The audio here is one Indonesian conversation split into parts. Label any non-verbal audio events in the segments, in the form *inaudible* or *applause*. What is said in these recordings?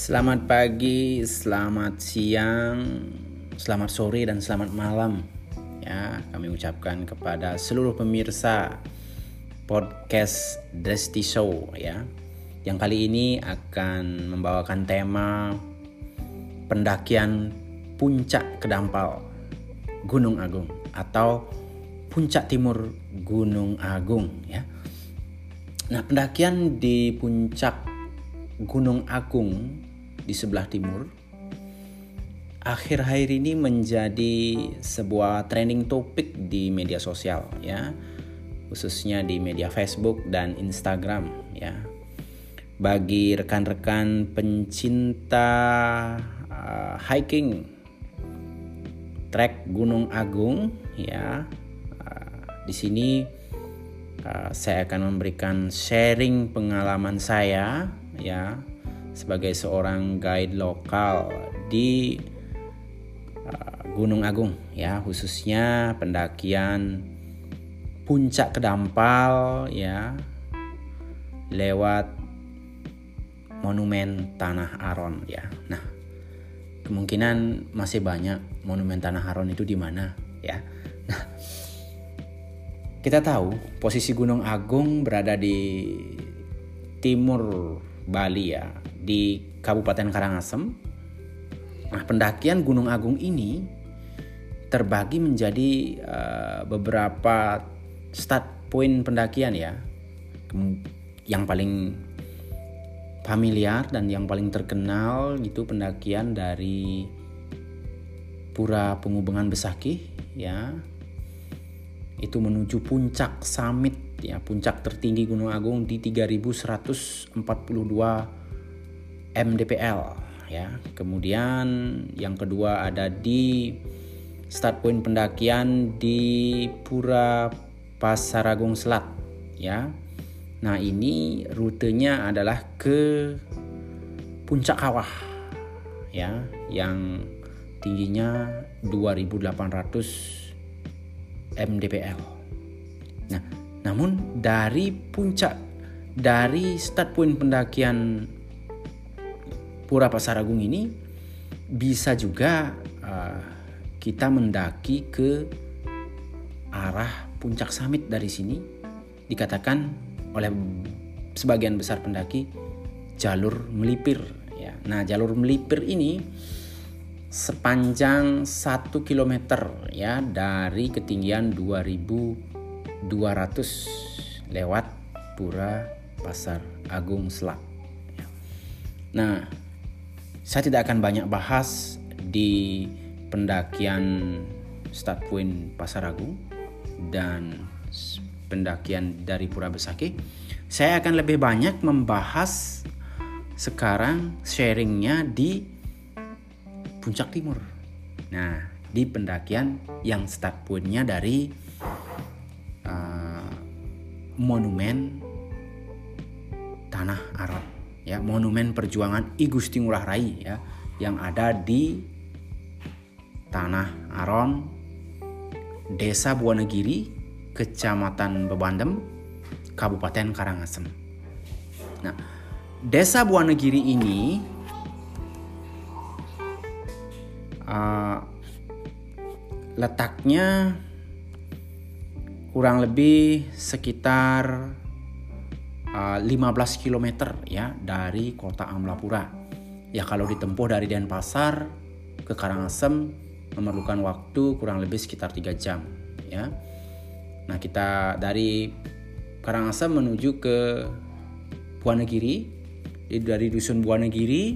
Selamat pagi, selamat siang, selamat sore dan selamat malam. Ya, kami ucapkan kepada seluruh pemirsa podcast Desti Show ya. Yang kali ini akan membawakan tema pendakian puncak kedampal Gunung Agung atau puncak timur Gunung Agung ya. Nah, pendakian di puncak Gunung Agung di sebelah timur. Akhir-akhir ini menjadi sebuah trending topik di media sosial ya. Khususnya di media Facebook dan Instagram ya. Bagi rekan-rekan pencinta uh, hiking trek Gunung Agung ya. Uh, di sini uh, saya akan memberikan sharing pengalaman saya ya sebagai seorang guide lokal di uh, Gunung Agung ya khususnya pendakian puncak kedampal ya lewat monumen Tanah Aron ya. Nah, kemungkinan masih banyak monumen Tanah Aron itu di mana ya. Nah, kita tahu posisi Gunung Agung berada di timur Bali ya, di Kabupaten Karangasem. Nah, pendakian Gunung Agung ini terbagi menjadi uh, beberapa start point pendakian ya. Yang paling familiar dan yang paling terkenal gitu pendakian dari Pura Pengubengan Besakih ya. Itu menuju puncak summit ya puncak tertinggi Gunung Agung di 3142 mdpl ya. Kemudian yang kedua ada di start point pendakian di Pura Pasaragung Selat ya. Nah, ini rutenya adalah ke Puncak Kawah ya yang tingginya 2800 mdpl. Nah, namun dari puncak dari start point pendakian Pura Pasaragung ini bisa juga uh, kita mendaki ke arah puncak summit dari sini dikatakan oleh sebagian besar pendaki jalur melipir ya. Nah, jalur melipir ini sepanjang 1 km ya dari ketinggian 2000 200 lewat Pura Pasar Agung Selak. Nah, saya tidak akan banyak bahas di pendakian start point Pasar Agung dan pendakian dari Pura Besaki. Saya akan lebih banyak membahas sekarang sharingnya di Puncak Timur. Nah, di pendakian yang start pointnya dari monumen Tanah Aron ya monumen perjuangan I Gusti Ngurah Rai ya yang ada di Tanah Aron Desa Buanegiri Kecamatan Bebandem Kabupaten Karangasem. Nah Desa Buanegiri ini uh, letaknya kurang lebih sekitar uh, 15 km ya dari kota Amlapura. Ya kalau ditempuh dari Denpasar ke Karangasem memerlukan waktu kurang lebih sekitar 3 jam ya. Nah, kita dari Karangasem menuju ke Buanegiri. Dari dusun Buanegiri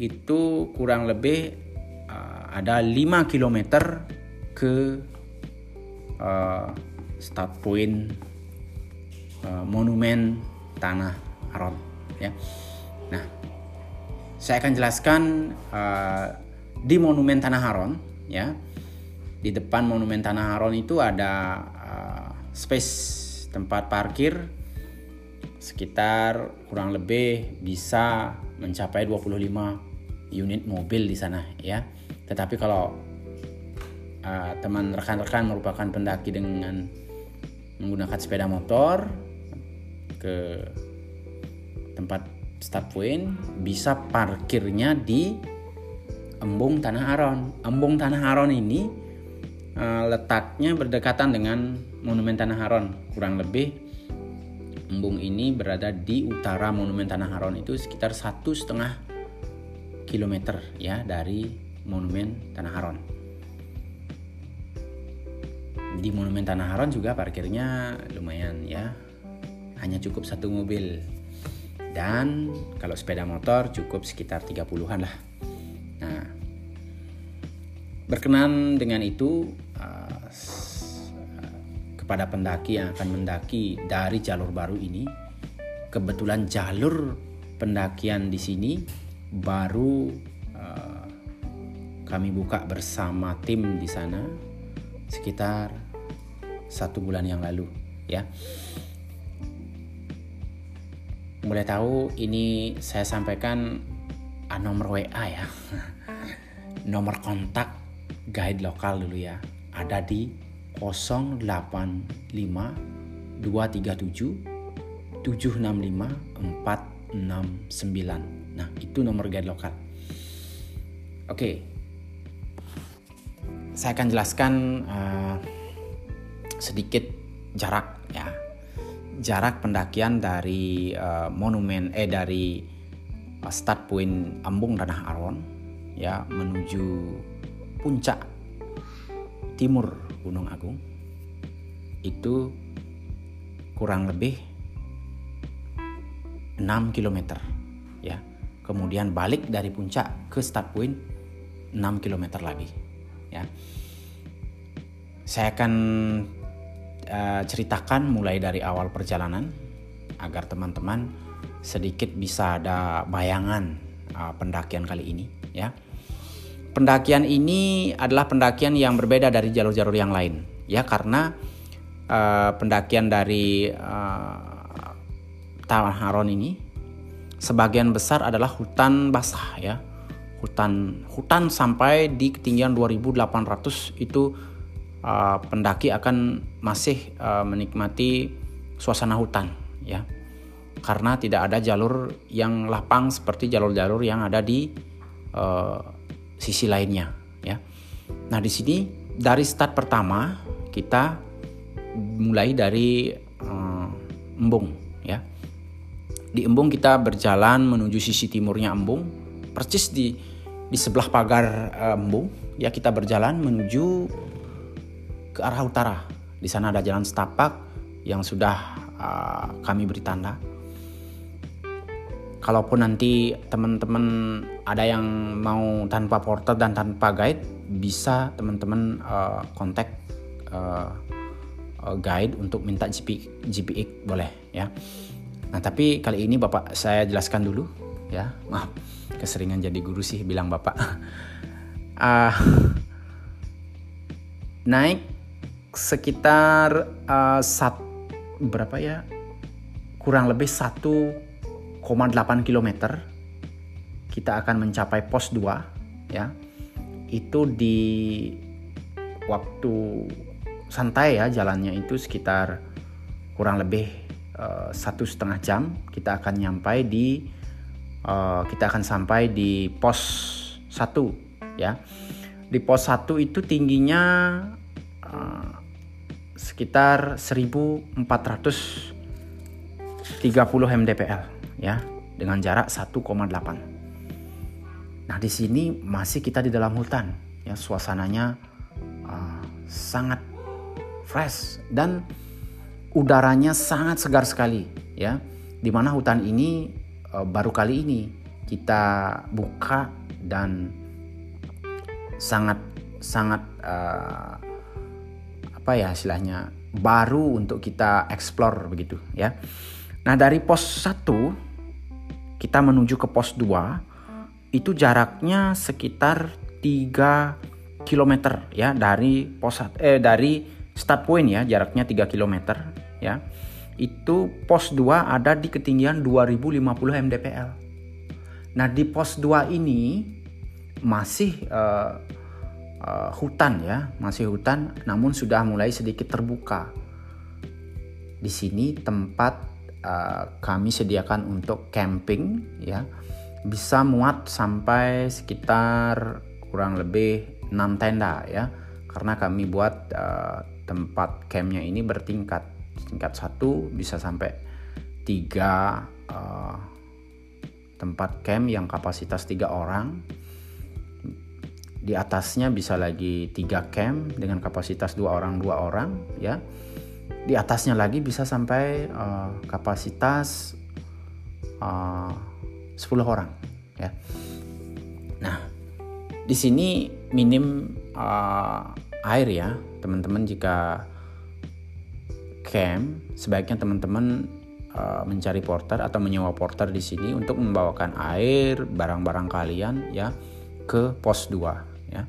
itu kurang lebih uh, ada 5 km ke uh, start point uh, monumen tanah Aron ya. Nah, saya akan jelaskan uh, di monumen tanah Aron ya. Di depan monumen tanah Aron itu ada uh, space tempat parkir sekitar kurang lebih bisa mencapai 25 unit mobil di sana ya. Tetapi kalau uh, teman rekan-rekan merupakan pendaki dengan menggunakan sepeda motor ke tempat start point bisa parkirnya di Embung Tanah Aron. Embung Tanah Aron ini uh, letaknya berdekatan dengan Monumen Tanah Aron, kurang lebih embung ini berada di utara Monumen Tanah Aron itu sekitar satu setengah kilometer ya dari Monumen Tanah Aron. Di Monumen Tanah Aron juga parkirnya lumayan ya, hanya cukup satu mobil dan kalau sepeda motor cukup sekitar 30-an lah. Nah, berkenan dengan itu uh, kepada pendaki yang akan mendaki dari jalur baru ini, kebetulan jalur pendakian di sini baru uh, kami buka bersama tim di sana sekitar satu bulan yang lalu, ya boleh tahu ini saya sampaikan uh, nomor WA ya. *laughs* nomor kontak guide lokal dulu ya. Ada di 085 237 765 469. Nah, itu nomor guide lokal. Oke. Saya akan jelaskan uh, sedikit jarak ya jarak pendakian dari uh, monumen eh dari uh, start point Ambung Tanah Aron ya menuju puncak timur Gunung Agung itu kurang lebih 6 km ya. Kemudian balik dari puncak ke start point 6 km lagi ya. Saya akan uh, ceritakan mulai dari awal perjalanan agar teman-teman sedikit bisa ada bayangan uh, pendakian kali ini ya. Pendakian ini adalah pendakian yang berbeda dari jalur-jalur yang lain ya karena uh, pendakian dari uh, Taman Haron ini sebagian besar adalah hutan basah ya. Hutan hutan sampai di ketinggian 2800 itu uh, pendaki akan masih uh, menikmati suasana hutan ya. Karena tidak ada jalur yang lapang seperti jalur-jalur yang ada di uh, sisi lainnya ya. Nah di sini dari start pertama kita mulai dari uh, embung ya. Di embung kita berjalan menuju sisi timurnya embung persis di di sebelah pagar embung. Ya kita berjalan menuju ke arah utara. Di sana ada jalan setapak yang sudah uh, kami beri tanda. Kalaupun nanti teman-teman ada yang mau tanpa porter dan tanpa guide, bisa teman-teman uh, kontak uh, uh, guide untuk minta GP, GPX boleh ya. Nah tapi kali ini bapak saya jelaskan dulu ya. Maaf keseringan jadi guru sih bilang bapak. uh, *laughs* naik sekitar uh, sat, berapa ya? Kurang lebih 1,8 km kita akan mencapai pos 2 ya. Itu di waktu santai ya jalannya itu sekitar kurang lebih uh, satu setengah jam kita akan nyampai di uh, kita akan sampai di pos 1 ya. Di pos 1 itu tingginya sekitar 1430 mdpl ya dengan jarak 1,8. Nah, di sini masih kita di dalam hutan ya suasananya uh, sangat fresh dan udaranya sangat segar sekali ya. Di mana hutan ini uh, baru kali ini kita buka dan sangat sangat uh, apa ya istilahnya baru untuk kita explore begitu ya. Nah, dari pos 1 kita menuju ke pos 2 itu jaraknya sekitar 3 km ya dari pos eh dari start point ya, jaraknya 3 km ya. Itu pos 2 ada di ketinggian 2050 mdpl. Nah, di pos 2 ini masih uh, uh, hutan ya, masih hutan namun sudah mulai sedikit terbuka. Di sini tempat uh, kami sediakan untuk camping ya. Bisa muat sampai sekitar kurang lebih 6 tenda ya. Karena kami buat uh, tempat campnya ini bertingkat. Tingkat satu bisa sampai tiga uh, tempat camp yang kapasitas tiga orang di atasnya bisa lagi tiga camp dengan kapasitas dua orang dua orang ya. Di atasnya lagi bisa sampai uh, kapasitas uh, 10 orang ya. Nah di sini minim uh, air ya teman-teman jika camp sebaiknya teman-teman uh, mencari porter atau menyewa porter di sini untuk membawakan air barang-barang kalian ya ke pos 2 ya.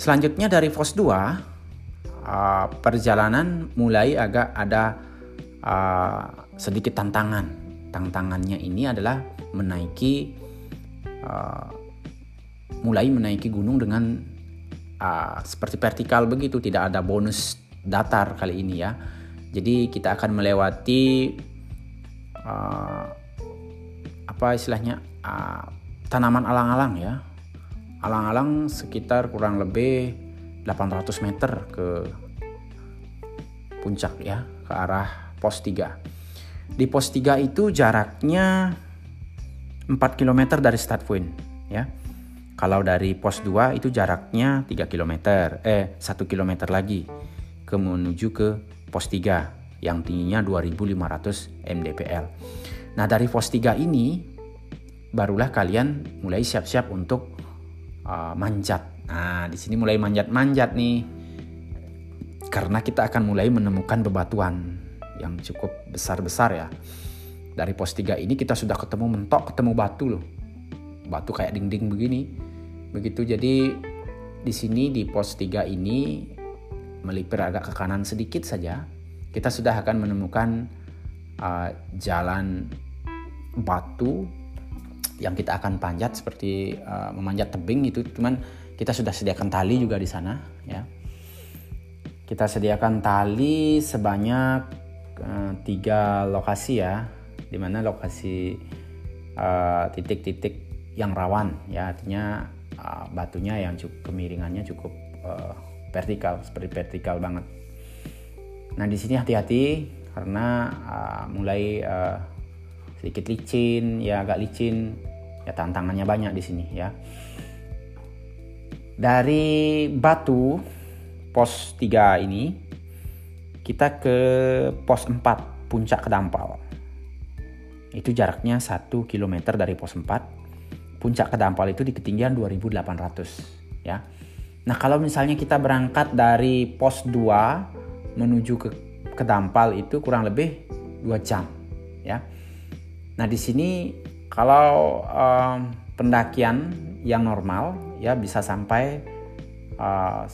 Selanjutnya dari pos 2 uh, perjalanan mulai agak ada uh, sedikit tantangan. Tantangannya ini adalah menaiki uh, mulai menaiki gunung dengan uh, seperti vertikal begitu, tidak ada bonus datar kali ini ya. Jadi kita akan melewati uh, apa istilahnya uh, tanaman alang-alang ya alang-alang sekitar kurang lebih 800 meter ke puncak ya ke arah pos 3 di pos 3 itu jaraknya 4 km dari start point ya. Kalau dari pos 2 itu jaraknya 3 km eh 1 km lagi ke menuju ke pos 3 yang tingginya 2500 mdpl nah dari pos 3 ini barulah kalian mulai siap-siap untuk uh, manjat. Nah, di sini mulai manjat-manjat nih. Karena kita akan mulai menemukan bebatuan yang cukup besar-besar ya. Dari pos 3 ini kita sudah ketemu mentok, ketemu batu loh. Batu kayak dinding begini. Begitu jadi di sini di pos 3 ini melipir agak ke kanan sedikit saja, kita sudah akan menemukan uh, jalan batu yang kita akan panjat seperti uh, memanjat tebing itu. Cuman kita sudah sediakan tali juga di sana ya. Kita sediakan tali sebanyak uh, tiga lokasi ya. Di mana lokasi eh, titik-titik uh, yang rawan ya. Artinya uh, batunya yang cukup kemiringannya cukup uh, vertikal seperti vertikal banget. Nah di sini hati-hati karena uh, mulai uh, sedikit licin ya agak licin ya tantangannya banyak di sini ya. Dari batu pos 3 ini kita ke pos 4 puncak kedampal. Itu jaraknya 1 km dari pos 4 puncak kedampal itu di ketinggian 2800 ya. Nah kalau misalnya kita berangkat dari pos 2 menuju ke kedampal itu kurang lebih 2 jam ya. Nah di sini kalau um, pendakian yang normal ya bisa sampai uh,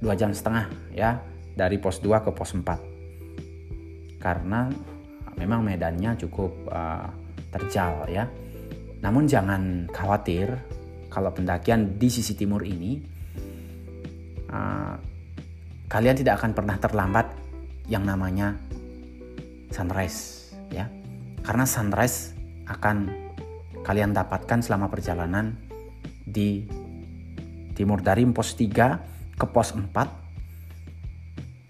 dua jam setengah ya dari pos 2 ke pos 4 karena memang medannya cukup uh, terjal ya. Namun jangan khawatir kalau pendakian di sisi timur ini uh, kalian tidak akan pernah terlambat yang namanya sunrise ya. Karena sunrise akan kalian dapatkan selama perjalanan di timur dari pos 3 ke pos 4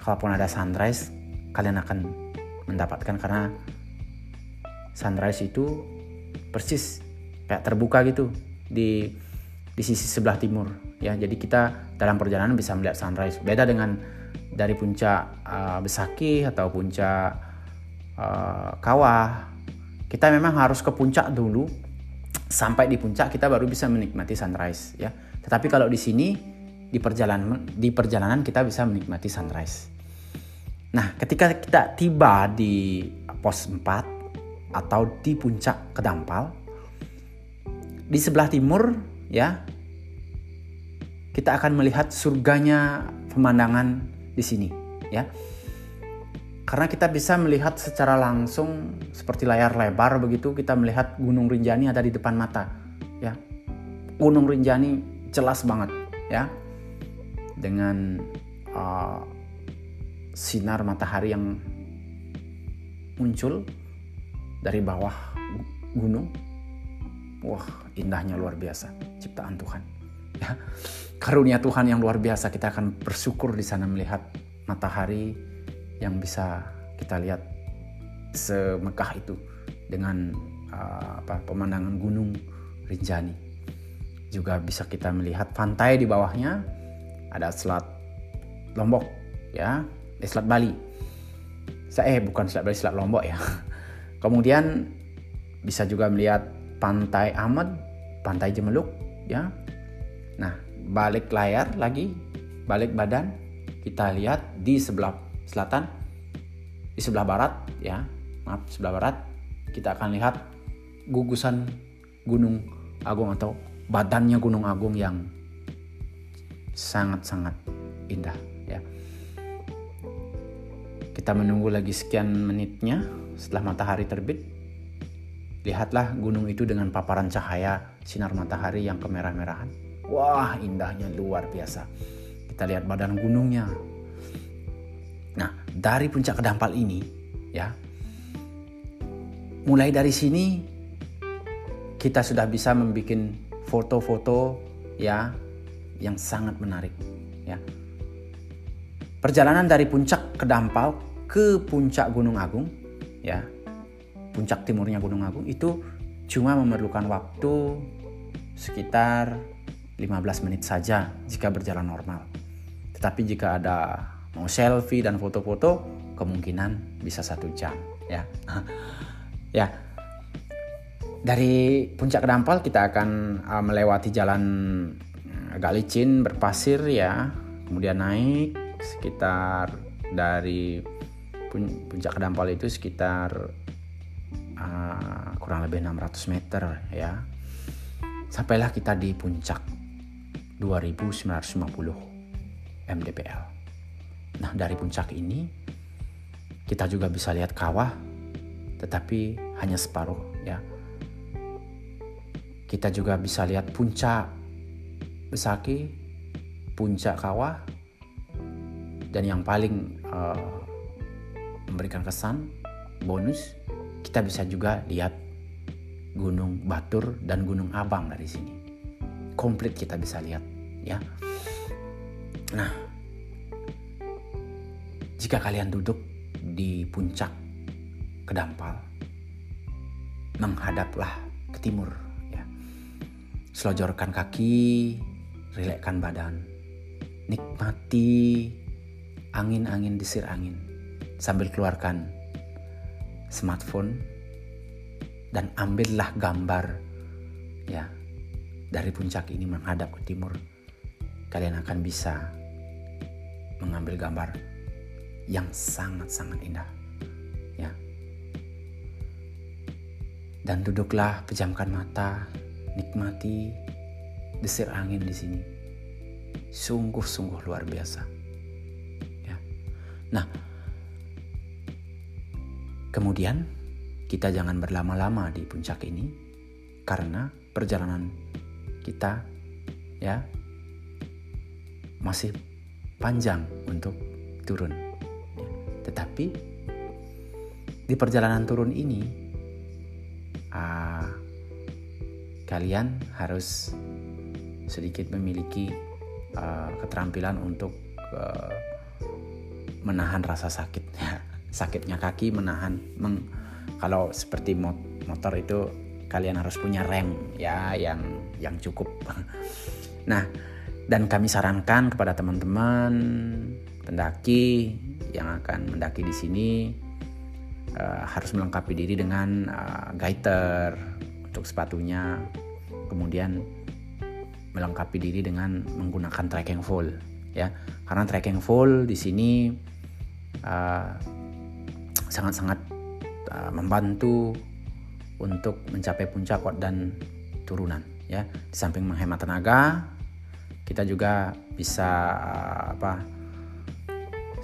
kalaupun ada sunrise kalian akan mendapatkan karena sunrise itu persis kayak terbuka gitu di di sisi sebelah timur. Ya jadi kita dalam perjalanan bisa melihat sunrise. Beda dengan dari puncak uh, Besaki atau puncak uh, Kawah kita memang harus ke puncak dulu. Sampai di puncak kita baru bisa menikmati sunrise ya. Tetapi kalau di sini di perjalanan di perjalanan kita bisa menikmati sunrise. Nah ketika kita tiba di pos 4 atau di puncak kedampal di sebelah timur ya kita akan melihat surganya pemandangan di sini ya karena kita bisa melihat secara langsung seperti layar lebar begitu kita melihat Gunung Rinjani ada di depan mata ya Gunung Rinjani jelas banget ya dengan uh, sinar matahari yang muncul dari bawah gunung. Wah, indahnya luar biasa ciptaan Tuhan. Ya. Karunia Tuhan yang luar biasa. Kita akan bersyukur di sana melihat matahari yang bisa kita lihat semegah itu dengan uh, apa pemandangan gunung Rinjani. Juga bisa kita melihat pantai di bawahnya ada selat Lombok ya, eh, selat Bali. Saya eh bukan selat Bali, selat Lombok ya. *laughs* Kemudian bisa juga melihat pantai Ahmad, pantai Jemeluk ya. Nah, balik layar lagi, balik badan kita lihat di sebelah selatan, di sebelah barat ya, maaf sebelah barat kita akan lihat gugusan Gunung Agung atau badannya Gunung Agung yang sangat-sangat indah ya. Kita menunggu lagi sekian menitnya setelah matahari terbit. Lihatlah gunung itu dengan paparan cahaya sinar matahari yang kemerah-merahan. Wah, indahnya luar biasa. Kita lihat badan gunungnya. Dari puncak kedampal ini, ya, mulai dari sini kita sudah bisa membuat foto-foto ya yang sangat menarik ya. Perjalanan dari puncak kedampal ke puncak Gunung Agung ya puncak timurnya Gunung Agung itu cuma memerlukan waktu sekitar 15 menit saja jika berjalan normal. Tetapi jika ada mau selfie dan foto-foto kemungkinan bisa satu jam ya. *laughs* Ya. Dari puncak kedampal kita akan uh, melewati jalan agak licin berpasir ya. Kemudian naik sekitar dari puncak kedampal itu sekitar uh, kurang lebih 600 meter ya. Sampailah kita di puncak 2950 mdpl nah dari puncak ini kita juga bisa lihat kawah tetapi hanya separuh ya kita juga bisa lihat puncak Besaki, puncak kawah, dan yang paling uh, memberikan kesan bonus kita bisa juga lihat Gunung Batur dan Gunung Abang dari sini. Komplit kita bisa lihat, ya. Nah, jika kalian duduk di puncak Kedampal, menghadaplah ke timur Selojorkan kaki, rilekkan badan. Nikmati angin-angin desir angin. Sambil keluarkan smartphone dan ambillah gambar ya dari puncak ini menghadap ke timur. Kalian akan bisa mengambil gambar yang sangat-sangat indah ya dan duduklah pejamkan mata nikmati desir angin di sini. Sungguh-sungguh luar biasa. Ya. Nah, kemudian kita jangan berlama-lama di puncak ini karena perjalanan kita ya masih panjang untuk turun. Tetapi di perjalanan turun ini uh, kalian harus sedikit memiliki uh, keterampilan untuk uh, menahan rasa sakit. *laughs* Sakitnya kaki menahan meng, kalau seperti motor itu kalian harus punya rem ya yang yang cukup. *laughs* Nah dan kami sarankan kepada teman-teman pendaki yang akan mendaki di sini uh, harus melengkapi diri dengan uh, gaiter untuk sepatunya. Kemudian melengkapi diri dengan menggunakan trekking full ya. Karena trekking full di sini uh, sangat-sangat uh, membantu untuk mencapai puncak dan turunan ya. Di samping menghemat tenaga kita juga bisa uh, apa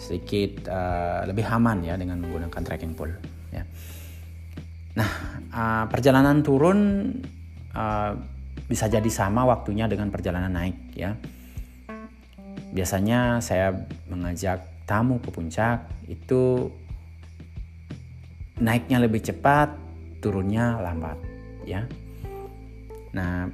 sedikit uh, lebih aman ya dengan menggunakan trekking pole ya nah uh, perjalanan turun uh, bisa jadi sama waktunya dengan perjalanan naik ya. Biasanya saya mengajak tamu ke puncak itu 6 naiknya lebih cepat, turunnya lambat, ya. Nah,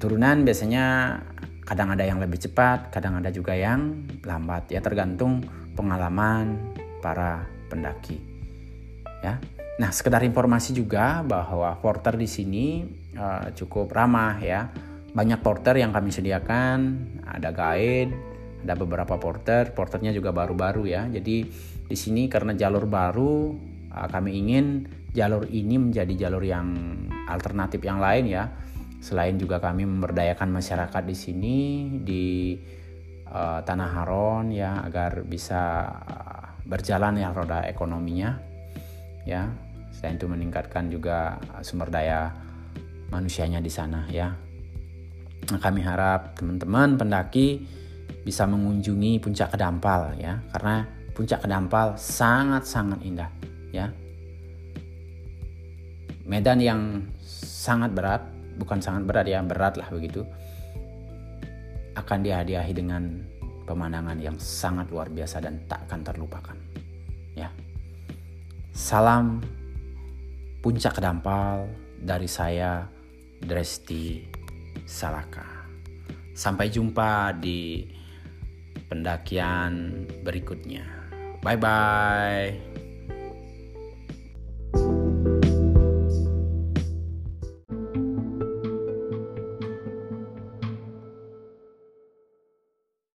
turunan biasanya kadang ada yang lebih cepat, kadang ada juga yang lambat, ya tergantung pengalaman para pendaki, ya. Nah, sekedar informasi juga bahwa porter di sini uh, cukup ramah ya. Banyak porter yang kami sediakan, ada guide, ada beberapa porter, porternya juga baru-baru ya. Jadi di sini karena jalur baru, uh, kami ingin jalur ini menjadi jalur yang alternatif yang lain ya. Selain juga kami memberdayakan masyarakat di sini di uh, Tanah Haron ya agar bisa uh, berjalan ya roda ekonominya ya. Selain itu meningkatkan juga sumber daya manusianya di sana ya. Nah, kami harap teman-teman pendaki bisa mengunjungi puncak Kedampal ya karena puncak Kedampal sangat-sangat indah ya. Medan yang sangat berat, bukan sangat berat ya, berat lah begitu. Akan dihadiahi dengan pemandangan yang sangat luar biasa dan tak akan terlupakan. Ya. Salam puncak Kedampal dari saya Dresti Salaka. Sampai jumpa di pendakian berikutnya. Bye bye.